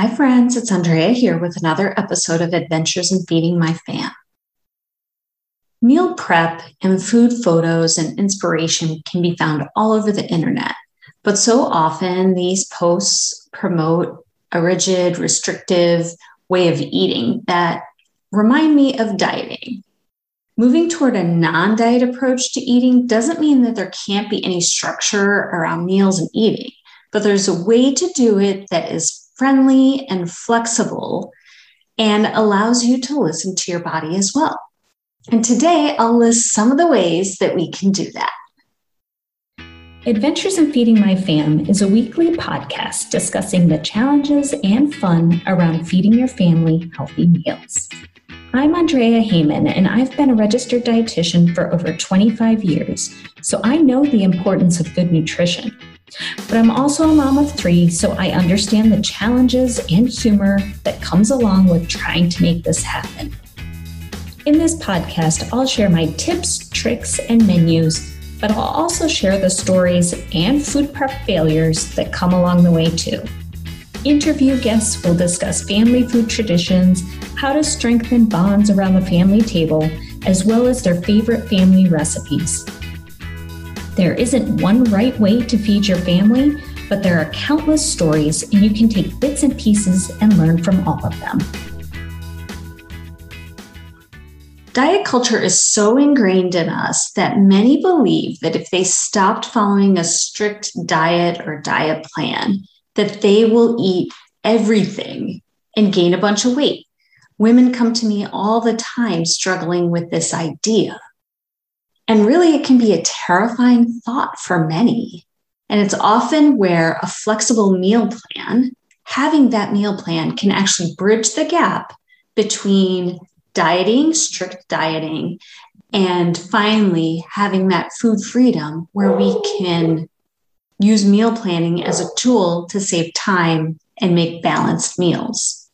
Hi, friends. It's Andrea here with another episode of Adventures in Feeding My Fam. Meal prep and food photos and inspiration can be found all over the internet, but so often these posts promote a rigid, restrictive way of eating that remind me of dieting. Moving toward a non diet approach to eating doesn't mean that there can't be any structure around meals and eating, but there's a way to do it that is friendly and flexible and allows you to listen to your body as well. And today I'll list some of the ways that we can do that. Adventures in Feeding My Fam is a weekly podcast discussing the challenges and fun around feeding your family healthy meals. I'm Andrea Heyman, and I've been a registered dietitian for over 25 years, so I know the importance of good nutrition. But I'm also a mom of three, so I understand the challenges and humor that comes along with trying to make this happen. In this podcast, I'll share my tips, tricks, and menus, but I'll also share the stories and food prep failures that come along the way too. Interview guests will discuss family food traditions, how to strengthen bonds around the family table, as well as their favorite family recipes. There isn't one right way to feed your family, but there are countless stories, and you can take bits and pieces and learn from all of them. Diet culture is so ingrained in us that many believe that if they stopped following a strict diet or diet plan, that they will eat everything and gain a bunch of weight. Women come to me all the time struggling with this idea. And really, it can be a terrifying thought for many. And it's often where a flexible meal plan, having that meal plan can actually bridge the gap between dieting, strict dieting, and finally having that food freedom where we can use meal planning as a tool to save time and make balanced meals.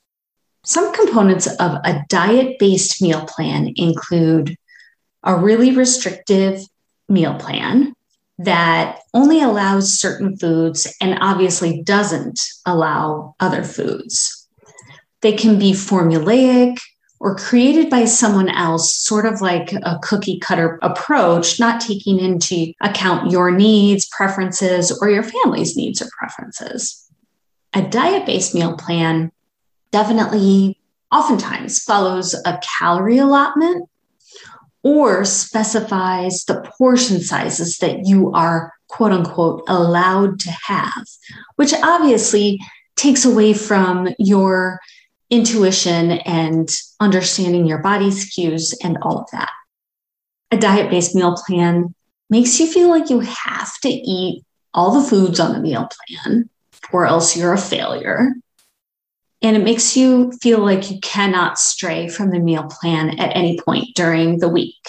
Some components of a diet based meal plan include a really restrictive meal plan that only allows certain foods and obviously doesn't allow other foods. They can be formulaic or created by someone else, sort of like a cookie cutter approach, not taking into account your needs, preferences, or your family's needs or preferences. A diet based meal plan definitely oftentimes follows a calorie allotment or specifies the portion sizes that you are quote unquote allowed to have, which obviously takes away from your intuition and understanding your body's cues and all of that. A diet based meal plan makes you feel like you have to eat all the foods on the meal plan or else you're a failure. And it makes you feel like you cannot stray from the meal plan at any point during the week.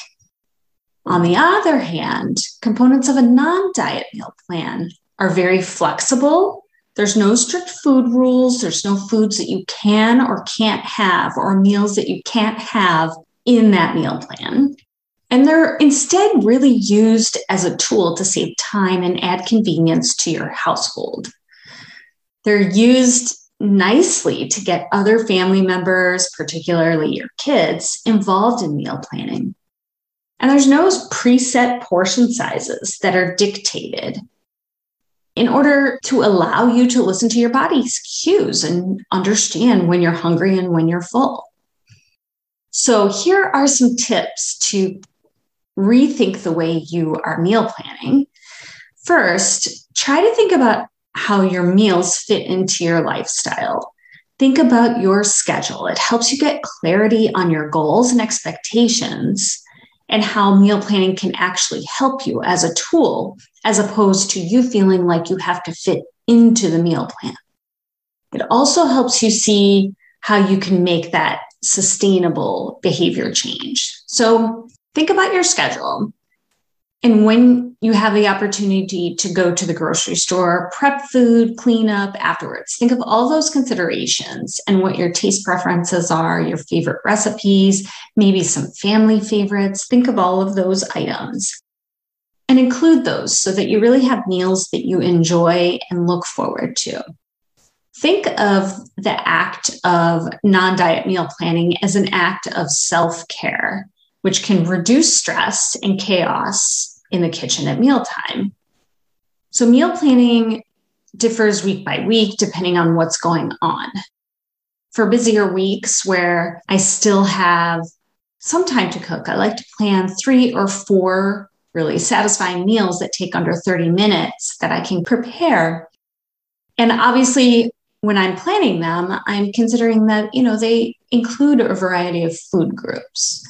On the other hand, components of a non diet meal plan are very flexible. There's no strict food rules. There's no foods that you can or can't have, or meals that you can't have in that meal plan. And they're instead really used as a tool to save time and add convenience to your household. They're used nicely to get other family members, particularly your kids, involved in meal planning. And there's no preset portion sizes that are dictated in order to allow you to listen to your body's cues and understand when you're hungry and when you're full. So, here are some tips to rethink the way you are meal planning. First, try to think about how your meals fit into your lifestyle. Think about your schedule. It helps you get clarity on your goals and expectations and how meal planning can actually help you as a tool, as opposed to you feeling like you have to fit into the meal plan. It also helps you see how you can make that sustainable behavior change. So think about your schedule. And when you have the opportunity to go to the grocery store, prep food, clean up afterwards, think of all those considerations and what your taste preferences are, your favorite recipes, maybe some family favorites. Think of all of those items and include those so that you really have meals that you enjoy and look forward to. Think of the act of non diet meal planning as an act of self care, which can reduce stress and chaos in the kitchen at mealtime. So, meal planning differs week by week depending on what's going on. For busier weeks where I still have some time to cook, I like to plan three or four really satisfying meals that take under 30 minutes that I can prepare. And obviously, when I'm planning them, I'm considering that, you know, they include a variety of food groups.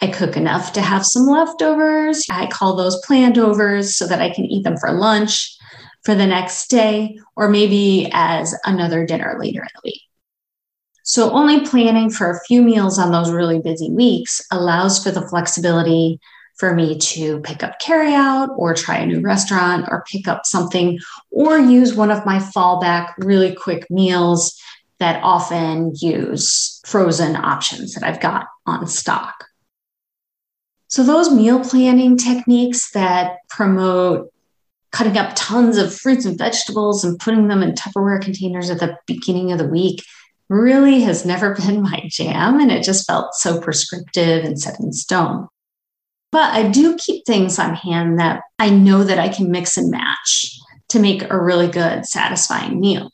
I cook enough to have some leftovers. I call those planned overs so that I can eat them for lunch for the next day or maybe as another dinner later in the week. So, only planning for a few meals on those really busy weeks allows for the flexibility for me to pick up carryout or try a new restaurant or pick up something or use one of my fallback really quick meals that often use frozen options that I've got on stock. So, those meal planning techniques that promote cutting up tons of fruits and vegetables and putting them in Tupperware containers at the beginning of the week really has never been my jam. And it just felt so prescriptive and set in stone. But I do keep things on hand that I know that I can mix and match to make a really good, satisfying meal.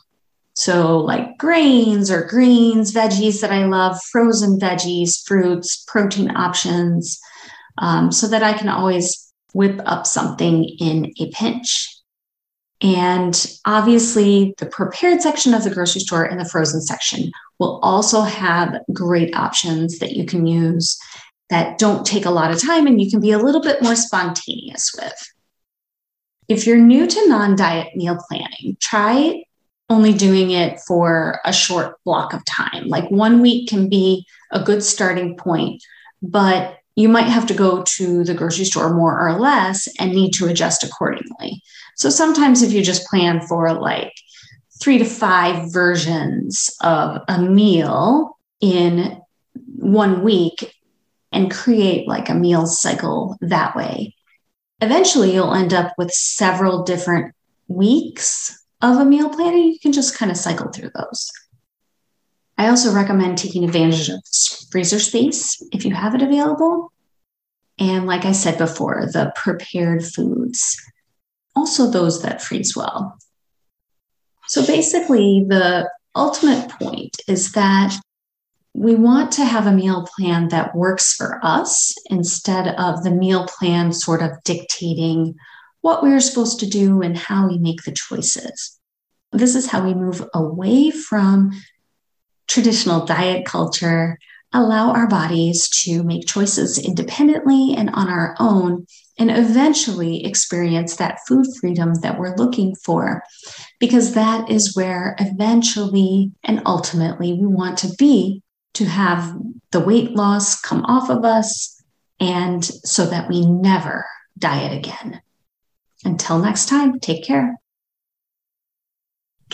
So, like grains or greens, veggies that I love, frozen veggies, fruits, protein options, um, so that I can always whip up something in a pinch. And obviously, the prepared section of the grocery store and the frozen section will also have great options that you can use that don't take a lot of time and you can be a little bit more spontaneous with. If you're new to non diet meal planning, try only doing it for a short block of time. Like one week can be a good starting point, but you might have to go to the grocery store more or less and need to adjust accordingly. So sometimes if you just plan for like three to five versions of a meal in one week, and create like a meal cycle that way. Eventually, you'll end up with several different weeks of a meal plan, and you can just kind of cycle through those. I also recommend taking advantage of freezer space if you have it available. And like I said before, the prepared foods, also those that freeze well. So basically, the ultimate point is that we want to have a meal plan that works for us instead of the meal plan sort of dictating what we're supposed to do and how we make the choices. This is how we move away from traditional diet culture, allow our bodies to make choices independently and on our own, and eventually experience that food freedom that we're looking for, because that is where eventually and ultimately we want to be to have the weight loss come off of us and so that we never diet again. Until next time, take care.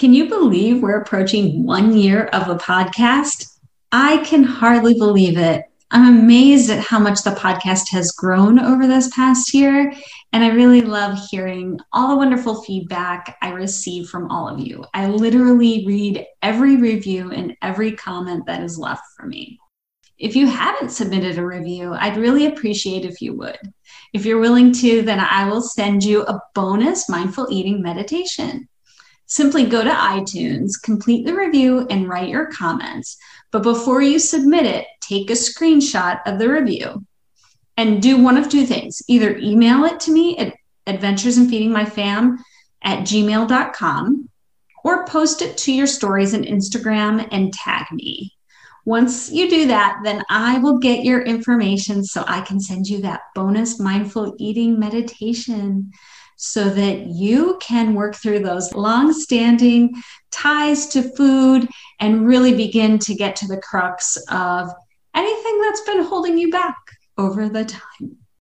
Can you believe we're approaching one year of a podcast? I can hardly believe it. I'm amazed at how much the podcast has grown over this past year. And I really love hearing all the wonderful feedback I receive from all of you. I literally read every review and every comment that is left for me. If you haven't submitted a review, I'd really appreciate if you would. If you're willing to, then I will send you a bonus mindful eating meditation. Simply go to iTunes, complete the review, and write your comments. But before you submit it, take a screenshot of the review and do one of two things either email it to me at adventures in feeding my fam at gmail.com or post it to your stories on Instagram and tag me. Once you do that, then I will get your information so I can send you that bonus mindful eating meditation so that you can work through those long standing ties to food and really begin to get to the crux of anything that's been holding you back over the time.